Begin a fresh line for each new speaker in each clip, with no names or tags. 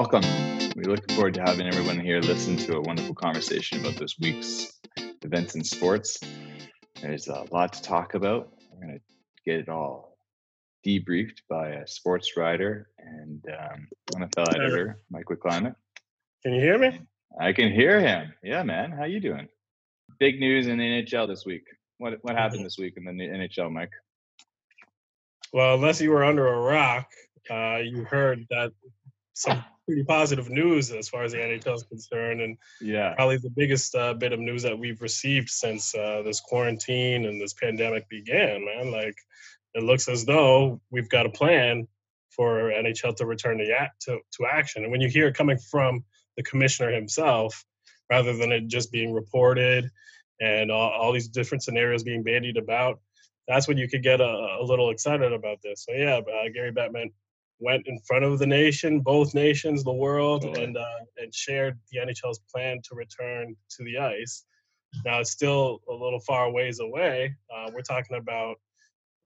welcome. We look forward to having everyone here listen to a wonderful conversation about this week's events in sports. There's a lot to talk about. We're going to get it all debriefed by a sports writer and um, NFL editor, Mike Climate.
Can you hear me?
I can hear him. Yeah, man. How you doing? Big news in the NHL this week. What what happened this week in the NHL, Mike?
Well, unless you were under a rock, uh, you heard that some pretty positive news as far as the NHL is concerned, and
yeah,
probably the biggest uh, bit of news that we've received since uh, this quarantine and this pandemic began. Man, like it looks as though we've got a plan for NHL to return to, to, to action. And when you hear it coming from the commissioner himself, rather than it just being reported and all, all these different scenarios being bandied about, that's when you could get a, a little excited about this. So yeah, uh, Gary Bettman went in front of the nation, both nations, the world, and uh, and shared the NHL's plan to return to the ice. Now it's still a little far ways away. Uh, we're talking about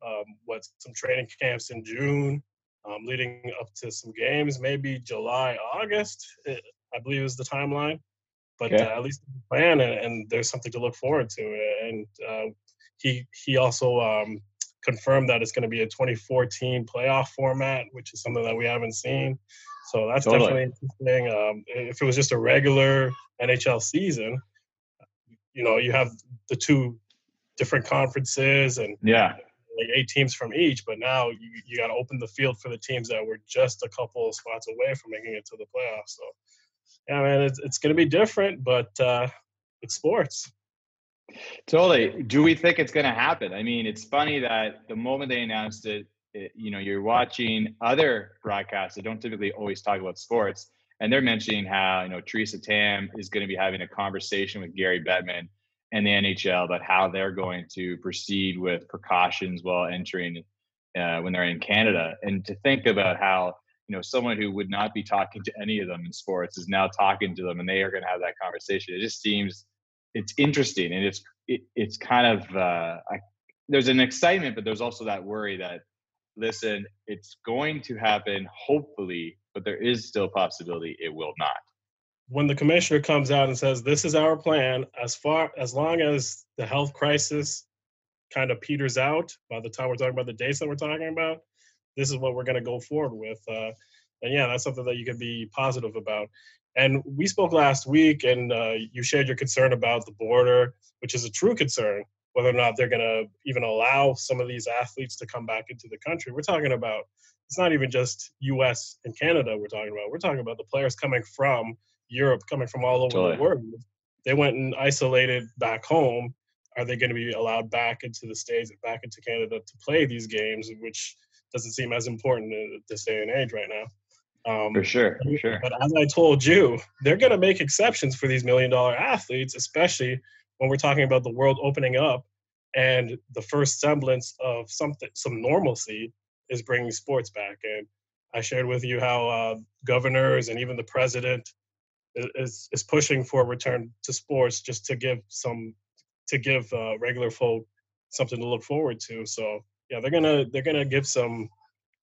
um, what some training camps in June, um, leading up to some games, maybe July, August. Eh, I believe is the timeline. But okay. uh, at least plan, and, and, there's something to look forward to. And uh, he he also um, confirmed that it's going to be a 2014 playoff format, which is something that we haven't seen. So that's totally. definitely interesting. Um, if it was just a regular NHL season, you know, you have the two different conferences and
yeah,
like eight teams from each. But now you, you got to open the field for the teams that were just a couple of spots away from making it to the playoffs. So yeah, man, it's it's going to be different, but uh, it's sports.
Totally. Do we think it's going to happen? I mean, it's funny that the moment they announced it, it, you know, you're watching other broadcasts that don't typically always talk about sports, and they're mentioning how you know Theresa Tam is going to be having a conversation with Gary Bettman and the NHL about how they're going to proceed with precautions while entering uh, when they're in Canada, and to think about how you know someone who would not be talking to any of them in sports is now talking to them, and they are going to have that conversation. It just seems it's interesting and it's it, it's kind of uh, I, there's an excitement, but there's also that worry that listen, it's going to happen, hopefully, but there is still possibility it will not.
When the commissioner comes out and says this is our plan, as far as long as the health crisis kind of peters out by the time we're talking about the dates that we're talking about, this is what we're going to go forward with. Uh, and yeah, that's something that you can be positive about. And we spoke last week, and uh, you shared your concern about the border, which is a true concern, whether or not they're going to even allow some of these athletes to come back into the country. We're talking about it's not even just U.S. and Canada. We're talking about. We're talking about the players coming from Europe, coming from all over totally. the world. They went and isolated back home. Are they going to be allowed back into the states, and back into Canada to play these games, which doesn't seem as important in this day and age right now?
Um, for sure, for sure.
But as I told you, they're going to make exceptions for these million dollar athletes, especially when we're talking about the world opening up and the first semblance of something, some normalcy is bringing sports back. And I shared with you how uh, governors and even the president is is pushing for a return to sports just to give some to give uh, regular folk something to look forward to. So yeah, they're gonna they're gonna give some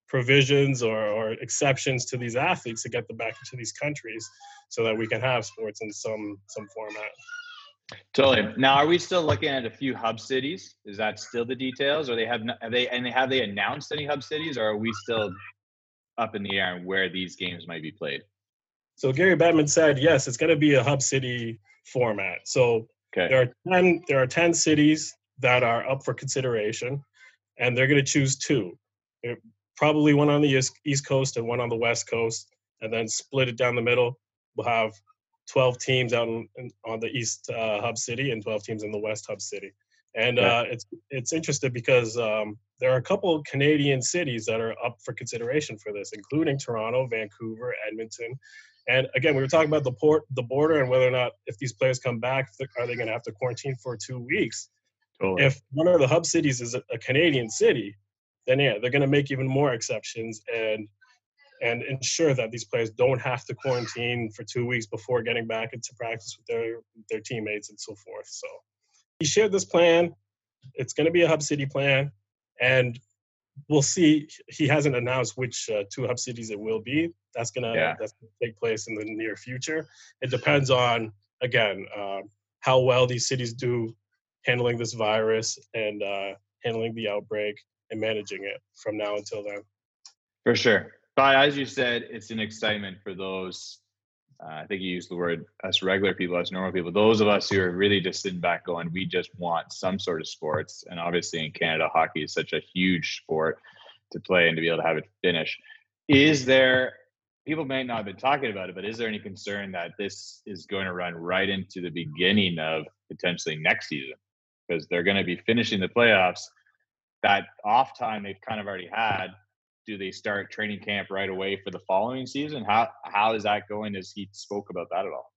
provisions or, or exceptions to these athletes to get them back into these countries so that we can have sports in some some format.
Totally. Now, are we still looking at a few hub cities? Is that still the details, or they have are they and they have they announced any hub cities, or are we still up in the air on where these games might be played?
So Gary Bettman said, yes, it's going to be a hub city format. So okay. there are ten there are ten cities that are up for consideration, and they're going to choose two probably one on the east, coast and one on the west coast, and then split it down the middle. We'll have 12 teams out in, on the east uh, hub city and 12 teams in the west hub city. And uh, it's it's interesting because um, there are a couple Canadian cities that are up for consideration for this, including Toronto, Vancouver, Edmonton. And again, we were talking about the port, the border, and whether or not if these players come back, are they going to have to quarantine for two weeks? Totally. If one of the hub cities is a, a Canadian city, then yeah, they're going to make even more exceptions and and ensure that these players don't have to quarantine for two weeks before getting back into practice with their their teammates and so forth. So he shared this plan. It's going to be a hub city plan, and we'll see. He hasn't announced which uh, two hub cities it will be. That's gonna yeah. that's gonna take place in the near future. It depends on again uh, how well these cities do handling this virus and uh, handling the outbreak and managing it from now until then.
For sure. But as you said, it's an excitement for those. Uh, I think you used the word us regular people, us normal people, those of us who are really just sitting back going, we just want some sort of sports. And obviously in Canada, hockey is such a huge sport to play and to be able to have it finish. Is there, people may not have been talking about it, but is there any concern that this is going to run right into the beginning of potentially next season? Because they're going to be finishing the playoffs. That off time they've kind of already had do they start training camp right away for the following season? How how is that going? As he spoke about that at all?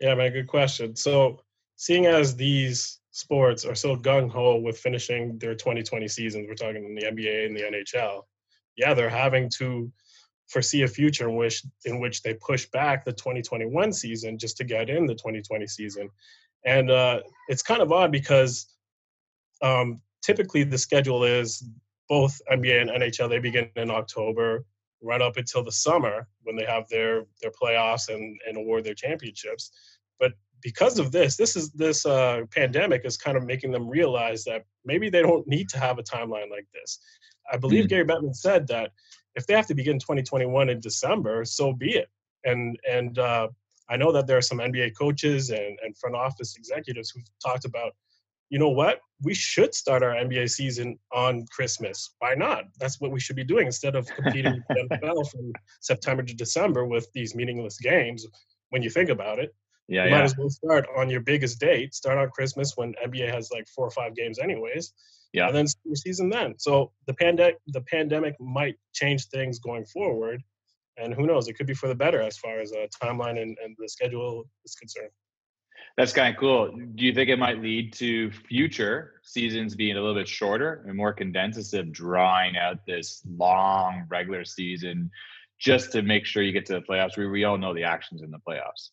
Yeah, man, good question. So, seeing as these sports are so gung ho with finishing their 2020 seasons, we're talking in the NBA and the NHL. Yeah, they're having to foresee a future in which in which they push back the 2021 season just to get in the 2020 season, and uh, it's kind of odd because um, typically the schedule is both NBA and NHL they begin in October, right up until the summer when they have their their playoffs and and award their championships. But because of this, this is this uh, pandemic is kind of making them realize that maybe they don't need to have a timeline like this. I believe mm. Gary Bettman said that if they have to begin 2021 in December, so be it. And and uh, I know that there are some NBA coaches and, and front office executives who've talked about you know what? We should start our NBA season on Christmas. Why not? That's what we should be doing instead of competing with the NFL from September to December with these meaningless games. When you think about it,
yeah,
you
yeah.
might as well start on your biggest date. Start on Christmas when NBA has like four or five games, anyways.
Yeah,
and then your season then. So the pandemic, the pandemic might change things going forward, and who knows? It could be for the better as far as a timeline and, and the schedule is concerned.
That's kind of cool. Do you think it might lead to future seasons being a little bit shorter and more condensed instead of drawing out this long regular season just to make sure you get to the playoffs? We, we all know the actions in the playoffs.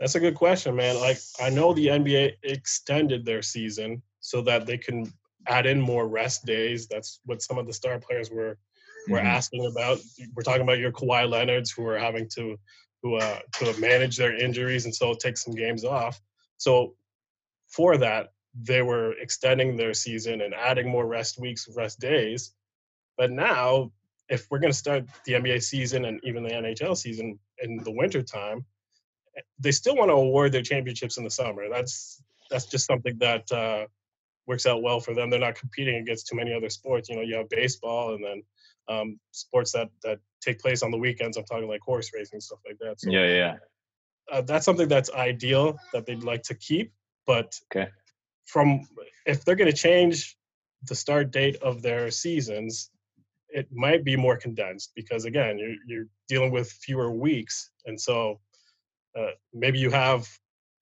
That's a good question, man. Like I know the NBA extended their season so that they can add in more rest days. That's what some of the star players were were mm-hmm. asking about. We're talking about your Kawhi Leonard's who are having to who uh, to manage their injuries and so take some games off. So for that, they were extending their season and adding more rest weeks, rest days. But now, if we're going to start the NBA season and even the NHL season in the wintertime, they still want to award their championships in the summer. That's that's just something that uh, works out well for them. They're not competing against too many other sports. You know, you have baseball and then um, sports that that take place on the weekends. I'm talking like horse racing stuff like that.
So, yeah, yeah
uh, that's something that's ideal that they'd like to keep. But
okay.
from if they're going to change the start date of their seasons, it might be more condensed because again, you're you're dealing with fewer weeks, and so uh, maybe you have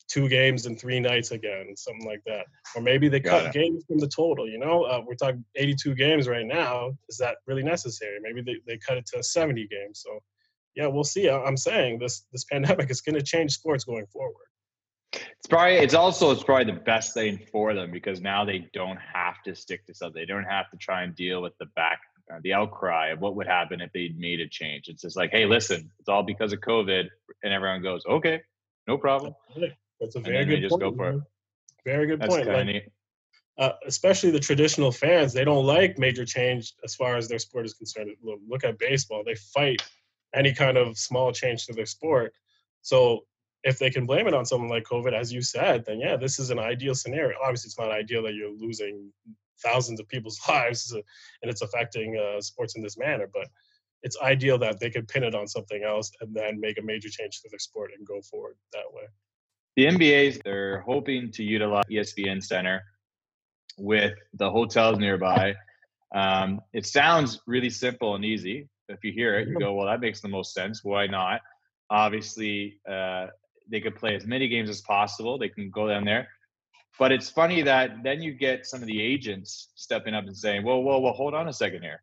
two games and three nights again, something like that. Or maybe they cut games from the total. You know, uh, we're talking 82 games right now. Is that really necessary? Maybe they, they cut it to 70 games. So yeah, we'll see. I'm saying this this pandemic is going to change sports going forward.
It's probably it's also it's probably the best thing for them because now they don't have to stick to something. They don't have to try and deal with the back uh, the outcry of what would happen if they made a change. It's just like, hey, listen, it's all because of COVID, and everyone goes, okay, no problem.
That's a very good just point. Go for it. Very good
That's
point.
Like,
uh, especially the traditional fans, they don't like major change as far as their sport is concerned. Look at baseball; they fight any kind of small change to their sport. So if they can blame it on something like COVID, as you said, then yeah, this is an ideal scenario. Obviously, it's not ideal that you're losing thousands of people's lives and it's affecting uh, sports in this manner, but it's ideal that they could pin it on something else and then make a major change to their sport and go forward that way.
The NBA's they're hoping to utilize ESPN Center with the hotels nearby. Um, it sounds really simple and easy, if you hear it, you go, well, that makes the most sense. Why not? Obviously, uh, they could play as many games as possible. They can go down there. But it's funny that then you get some of the agents stepping up and saying, well, well, well, hold on a second here.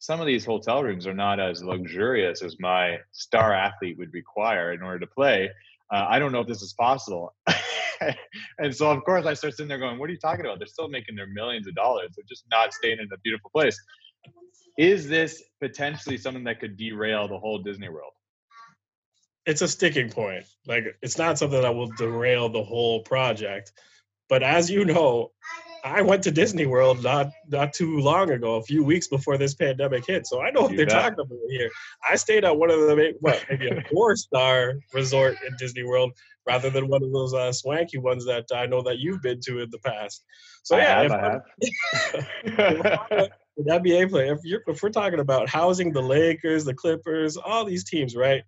Some of these hotel rooms are not as luxurious as my star athlete would require in order to play. Uh, I don't know if this is possible. and so, of course, I start sitting there going, what are you talking about? They're still making their millions of dollars. They're just not staying in a beautiful place. Is this potentially something that could derail the whole Disney World?
It's a sticking point. Like it's not something that will derail the whole project. But as you know, I went to Disney World not not too long ago, a few weeks before this pandemic hit. So I know what you they're bet. talking about here. I stayed at one of the what maybe a four star resort in Disney World rather than one of those uh, swanky ones that I know that you've been to in the past. So yeah, have, if, I. an NBA player, if, you're, if we're talking about housing the Lakers, the Clippers, all these teams, right?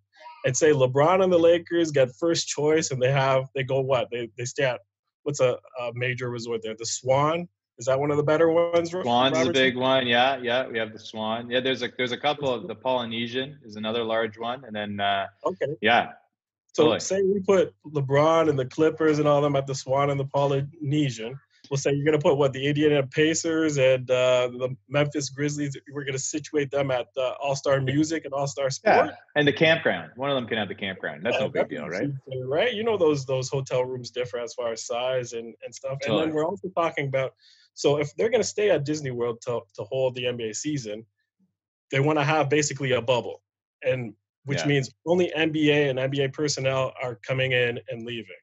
And say LeBron and the Lakers get first choice, and they have they go what they they stay at what's a, a major resort there? The Swan. Is that one of the better ones?
Swan's a big one. Yeah, yeah. We have the Swan. Yeah, there's a there's a couple of the Polynesian is another large one, and then uh, okay, yeah.
So totally. say we put LeBron and the Clippers and all them at the Swan and the Polynesian we'll say you're going to put what the Indiana Pacers and uh, the Memphis Grizzlies. We're going to situate them at uh, All Star Music and All Star Sport. Yeah.
and the campground. One of them can have the campground. That's yeah, no big deal, right?
Right. You know those those hotel rooms differ as far as size and and stuff. Totally. And then we're also talking about. So if they're going to stay at Disney World to to hold the NBA season, they want to have basically a bubble, and which yeah. means only NBA and NBA personnel are coming in and leaving.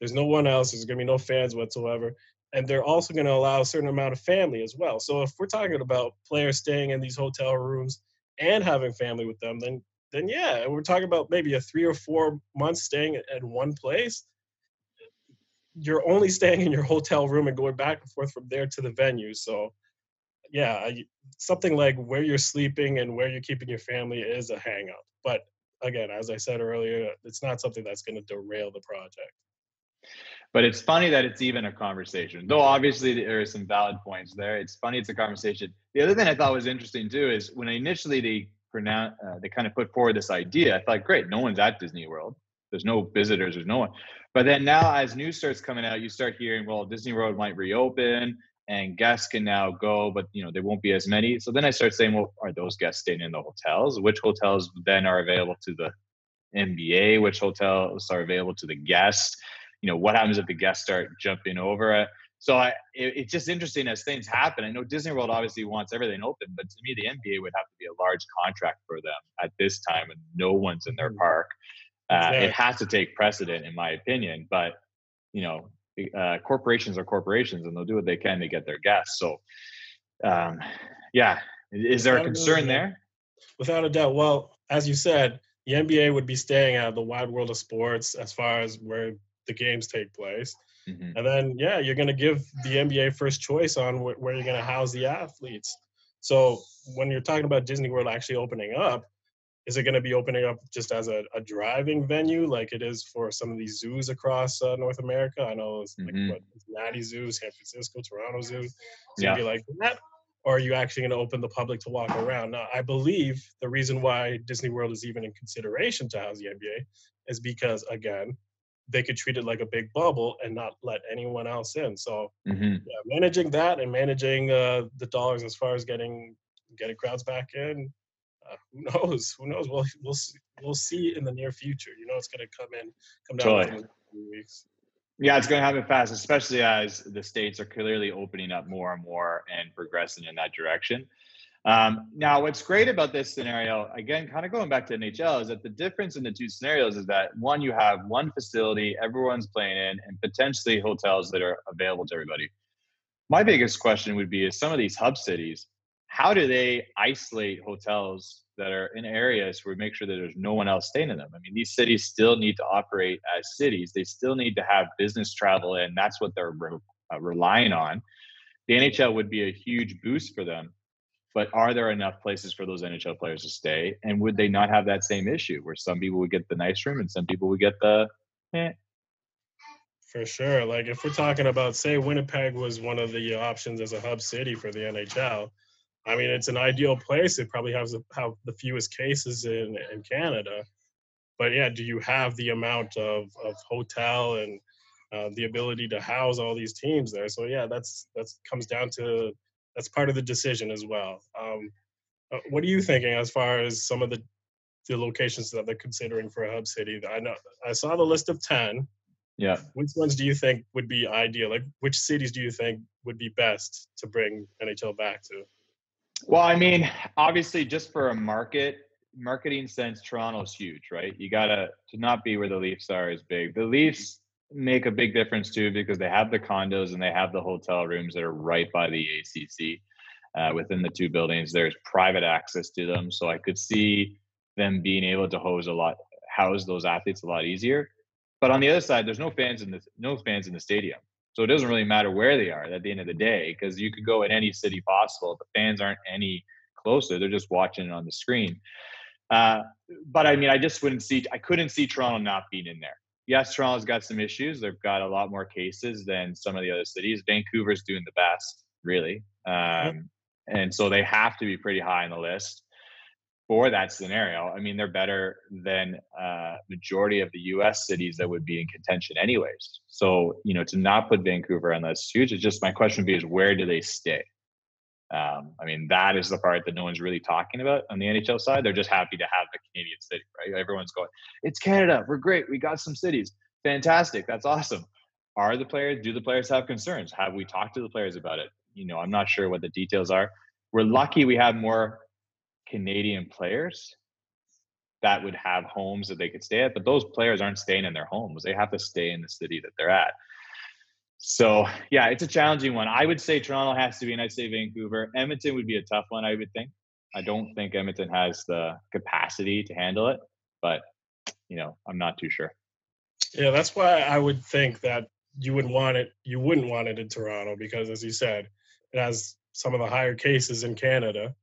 There's no one else. There's going to be no fans whatsoever and they're also going to allow a certain amount of family as well. So if we're talking about players staying in these hotel rooms and having family with them, then then yeah, we're talking about maybe a three or four months staying at one place. You're only staying in your hotel room and going back and forth from there to the venue. So yeah, something like where you're sleeping and where you're keeping your family is a hangup. But again, as I said earlier, it's not something that's going to derail the project.
But it's funny that it's even a conversation, though obviously there are some valid points there. It's funny it's a conversation. The other thing I thought was interesting too is when initially they pronounce, uh, they kind of put forward this idea. I thought, great, no one's at Disney World. There's no visitors. There's no one. But then now, as news starts coming out, you start hearing, well, Disney World might reopen and guests can now go, but you know there won't be as many. So then I start saying, well, are those guests staying in the hotels? Which hotels then are available to the NBA? Which hotels are available to the guests? You know what happens if the guests start jumping over it so I, it, it's just interesting as things happen. I know Disney World obviously wants everything open, but to me, the NBA would have to be a large contract for them at this time, and no one's in their mm-hmm. park. Uh, It has to take precedent, in my opinion. But you know, uh, corporations are corporations, and they'll do what they can to get their guests. So, um, yeah, is there a concern there?
Without a doubt. Well, as you said, the NBA would be staying out of the wide world of sports as far as where the games take place. Mm-hmm. And then, yeah, you're going to give the NBA first choice on wh- where you're going to house the athletes. So when you're talking about Disney World actually opening up, is it going to be opening up just as a, a, driving venue like it is for some of these zoos across uh, North America? I know it's mm-hmm. like what Natty Zoo, San Francisco, Toronto Zoo. It's yeah. be like that. Or are you actually going to open the public to walk around? Now, I believe the reason why Disney World is even in consideration to house the NBA is because, again, they could treat it like a big bubble and not let anyone else in. So mm-hmm. yeah, managing that and managing uh, the dollars as far as getting getting crowds back in, uh, who knows? Who knows? We'll we'll see, we'll see in the near future. You know, it's going to come in, come down totally. in a few weeks.
Yeah, it's going to happen fast, especially as the states are clearly opening up more and more and progressing in that direction. Um, now, what's great about this scenario, again, kind of going back to NHL, is that the difference in the two scenarios is that one, you have one facility everyone's playing in, and potentially hotels that are available to everybody. My biggest question would be: Is some of these hub cities, how do they isolate hotels that are in areas where we make sure that there's no one else staying in them? I mean, these cities still need to operate as cities. They still need to have business travel and That's what they're re- uh, relying on. The NHL would be a huge boost for them but are there enough places for those NHL players to stay? And would they not have that same issue where some people would get the nice room and some people would get the eh?
For sure. Like if we're talking about, say, Winnipeg was one of the options as a hub city for the NHL. I mean, it's an ideal place. It probably has have the fewest cases in in Canada. But yeah, do you have the amount of of hotel and uh, the ability to house all these teams there? So yeah, that's that's comes down to that's part of the decision as well. Um, uh, what are you thinking as far as some of the the locations that they're considering for a hub city? I know I saw the list of ten.
Yeah.
Which ones do you think would be ideal? Like, which cities do you think would be best to bring NHL back to?
Well, I mean, obviously, just for a market marketing sense, Toronto's huge, right? You gotta to not be where the Leafs are is big. The Leafs make a big difference too because they have the condos and they have the hotel rooms that are right by the ACC. Uh, within the two buildings, there's private access to them, so I could see them being able to house a lot, house those athletes a lot easier. But on the other side, there's no fans in the no fans in the stadium. So it doesn't really matter where they are at the end of the day because you could go in any city possible. The fans aren't any closer; they're just watching it on the screen. Uh, but I mean, I just wouldn't see. I couldn't see Toronto not being in there. Yes, Toronto's got some issues. They've got a lot more cases than some of the other cities. Vancouver's doing the best, really, um, and so they have to be pretty high on the list for that scenario, I mean, they're better than uh, majority of the U.S. cities that would be in contention, anyways. So, you know, to not put Vancouver on that's huge. It's just my question would be: is where do they stay? Um, I mean, that is the part that no one's really talking about on the NHL side. They're just happy to have the Canadian city, right? Everyone's going, "It's Canada. We're great. We got some cities. Fantastic. That's awesome." Are the players? Do the players have concerns? Have we talked to the players about it? You know, I'm not sure what the details are. We're lucky we have more Canadian players that would have homes that they could stay at, but those players aren't staying in their homes. They have to stay in the city that they're at. So yeah, it's a challenging one. I would say Toronto has to be, and I'd say Vancouver. Edmonton would be a tough one, I would think. I don't think Edmonton has the capacity to handle it, but you know, I'm not too sure.
Yeah, that's why I would think that you wouldn't want it. You wouldn't want it in Toronto because, as you said, it has some of the higher cases in Canada.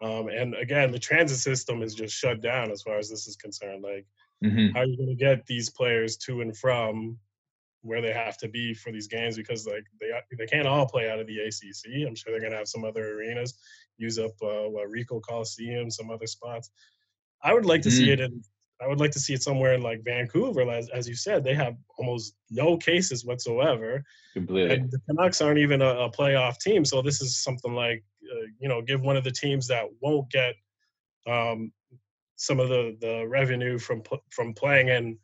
Um, and again, the transit system is just shut down as far as this is concerned. Like, mm-hmm. how are you going to get these players to and from where they have to be for these games? Because like they they can't all play out of the ACC. I'm sure they're going to have some other arenas use up uh, what Ricoh Coliseum, some other spots. I would like to mm-hmm. see it in. I would like to see it somewhere in like Vancouver, as, as you said. They have almost no cases whatsoever.
Completely.
And the Canucks aren't even a, a playoff team, so this is something like uh, you know give one of the teams that won't get um, some of the the revenue from from playing in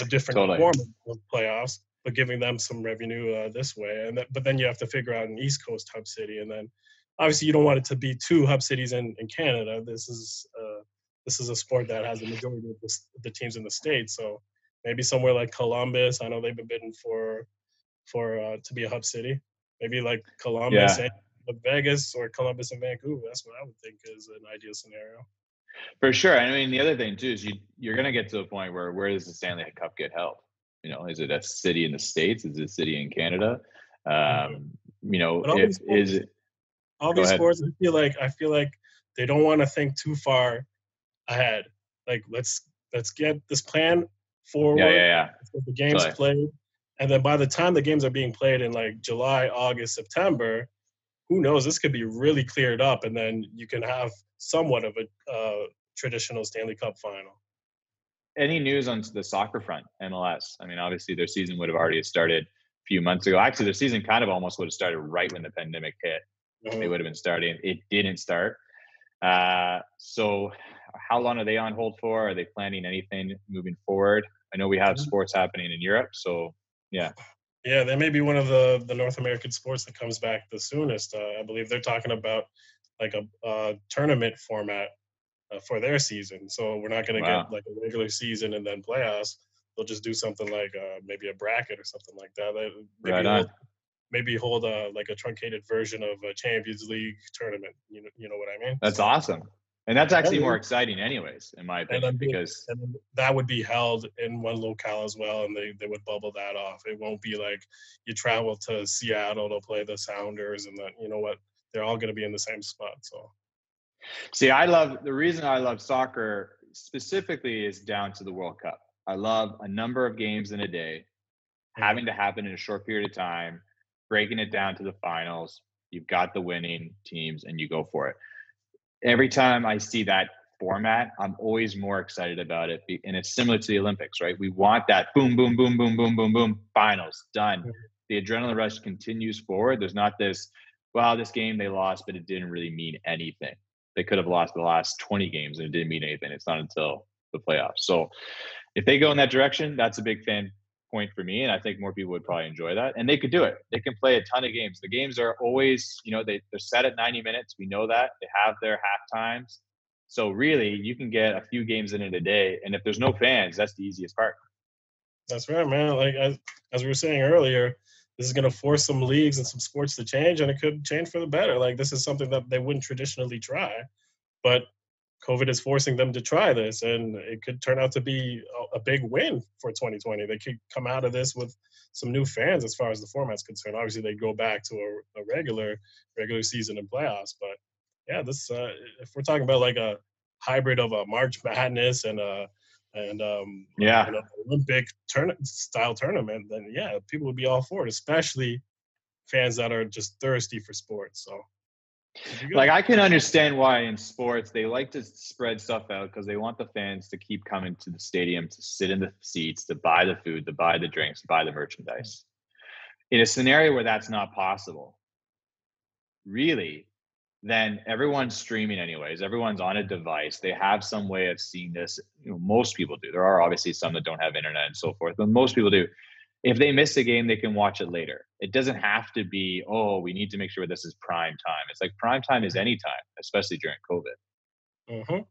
a different totally. form of playoffs, but giving them some revenue uh, this way. And that, but then you have to figure out an East Coast hub city, and then obviously you don't want it to be two hub cities in, in Canada. This is uh, this is a sport that has a majority of the, the teams in the state, so maybe somewhere like Columbus. I know they've been bidding for for uh, to be a hub city. Maybe like Columbus yeah. Vegas or Columbus and Vancouver. That's what I would think is an ideal scenario.
For sure. I mean, the other thing too is you you're going to get to a point where where does the Stanley Cup get held? You know, is it a city in the states? Is it a city in Canada? Mm-hmm. Um, you know, if, sports, is it?
All these sports, I feel like I feel like they don't want to think too far ahead. Like let's let's get this plan forward.
Yeah, yeah, yeah.
The games Sorry. played, and then by the time the games are being played in like July, August, September, who knows? This could be really cleared up, and then you can have somewhat of a uh, traditional Stanley Cup final.
Any news on the soccer front, MLS? I mean, obviously their season would have already started a few months ago. Actually, their season kind of almost would have started right when the pandemic hit. Mm-hmm. They would have been starting. It didn't start. Uh, so, how long are they on hold for? Are they planning anything moving forward? I know we have mm-hmm. sports happening in Europe, so yeah.
Yeah, they may be one of the the North American sports that comes back the soonest. Uh, I believe they're talking about like a, a tournament format for their season. So we're not going to wow. get like a regular season and then playoffs. They'll just do something like uh, maybe a bracket or something like that. Maybe right hold, maybe hold a like a truncated version of a Champions League tournament. You know, you know what I mean?
That's so, awesome. And that's actually more exciting, anyways, in my opinion, because
that would be held in one locale as well, and they, they would bubble that off. It won't be like you travel to Seattle to play the Sounders, and then you know what, they're all going to be in the same spot. So,
see, I love the reason I love soccer specifically is down to the World Cup. I love a number of games in a day mm-hmm. having to happen in a short period of time, breaking it down to the finals. You've got the winning teams, and you go for it every time I see that format, I'm always more excited about it. And it's similar to the Olympics, right? We want that boom, boom, boom, boom, boom, boom, boom, finals done. The adrenaline rush continues forward. There's not this, well, this game they lost, but it didn't really mean anything. They could have lost the last 20 games and it didn't mean anything. It's not until the playoffs. So if they go in that direction, that's a big fan point for me, and I think more people would probably enjoy that. And they could do it. They can play a ton of games. The games are always, you know, they, they're set at 90 minutes. We know that. They have their half times. So really, you can get a few games in it a day. And if there's no fans, that's the easiest part.
That's right, man. Like as, as we were saying earlier, this is going to force some leagues and some sports to change, and it could change for the better. Like this is something that they wouldn't traditionally try, but COVID is forcing them to try this, and it could turn out to be a, big win for 2020. They could come out of this with some new fans as far as the format's concerned. Obviously, they go back to a, a regular regular season and playoffs, but yeah, this uh, if we're talking about like a hybrid of a March Madness and a and um,
yeah,
know, Olympic turn- style tournament, then yeah, people would be all for it, especially fans that are just thirsty for sports. So,
like, I can understand why in sports they like to spread stuff out because they want the fans to keep coming to the stadium to sit in the seats, to buy the food, to buy the drinks, to buy the merchandise. In a scenario where that's not possible, really, then everyone's streaming anyways. Everyone's on a device. They have some way of seeing this. You know, most people do. There are obviously some that don't have internet and so forth, but most people do. If they miss a game, they can watch it later. It doesn't have to be, oh, we need to make sure this is prime time. It's like prime time is any time, especially during COVID.
Mm-hmm.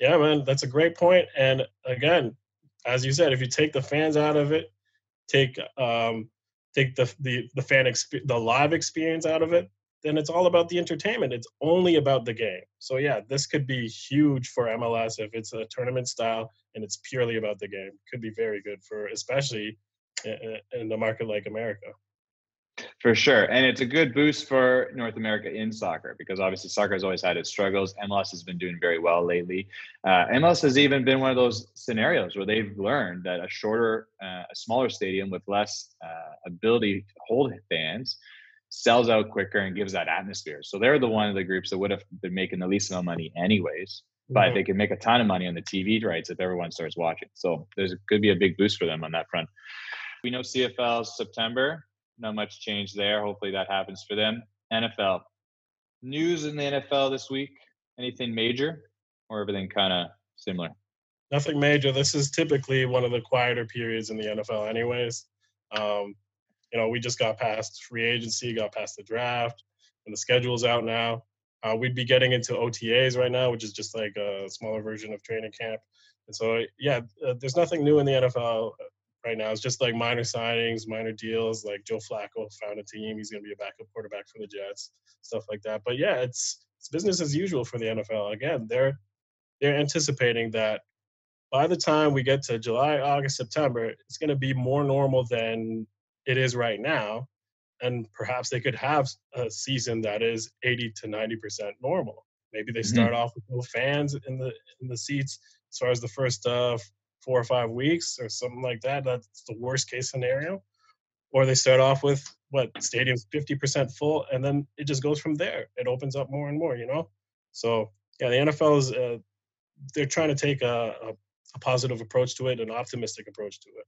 Yeah, man, that's a great point. And again, as you said, if you take the fans out of it, take um, take the the the fan exp- the live experience out of it, then it's all about the entertainment. It's only about the game. So yeah, this could be huge for MLS if it's a tournament style and it's purely about the game. Could be very good for especially in a market like America.
For sure. And it's a good boost for North America in soccer because obviously soccer has always had its struggles. MLS has been doing very well lately. Uh, MLS has even been one of those scenarios where they've learned that a shorter, uh, a smaller stadium with less uh, ability to hold fans sells out quicker and gives that atmosphere. So they're the one of the groups that would have been making the least amount of money anyways, but mm-hmm. they can make a ton of money on the TV rights if everyone starts watching. So there's could be a big boost for them on that front. We know CFL September, not much change there. Hopefully that happens for them. NFL news in the NFL this week. Anything major or everything kind of similar?
Nothing major. This is typically one of the quieter periods in the NFL, anyways. Um, you know, we just got past free agency, got past the draft, and the schedule's out now. Uh, we'd be getting into OTAs right now, which is just like a smaller version of training camp. And so, yeah, uh, there's nothing new in the NFL uh, right now. It's just like minor signings, minor deals. Like Joe Flacco found a team; he's going to be a backup quarterback for the Jets, stuff like that. But yeah, it's it's business as usual for the NFL. Again, they're they're anticipating that by the time we get to July, August, September, it's going to be more normal than it is right now and perhaps they could have a season that is 80 to 90 percent normal maybe they mm-hmm. start mm-hmm. off with no fans in the in the seats as far as the first uh, four or five weeks or something like that that's the worst case scenario or they start off with what stadiums 50% full and then it just goes from there it opens up more and more you know so yeah the nfl is uh, they're trying to take a, a, a positive approach to it an optimistic approach to it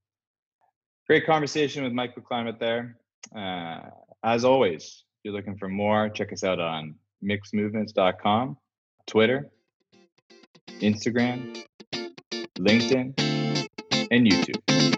Great conversation with Mike McClimate there. Uh, as always, if you're looking for more, check us out on mixmovements.com, Twitter, Instagram, LinkedIn, and YouTube.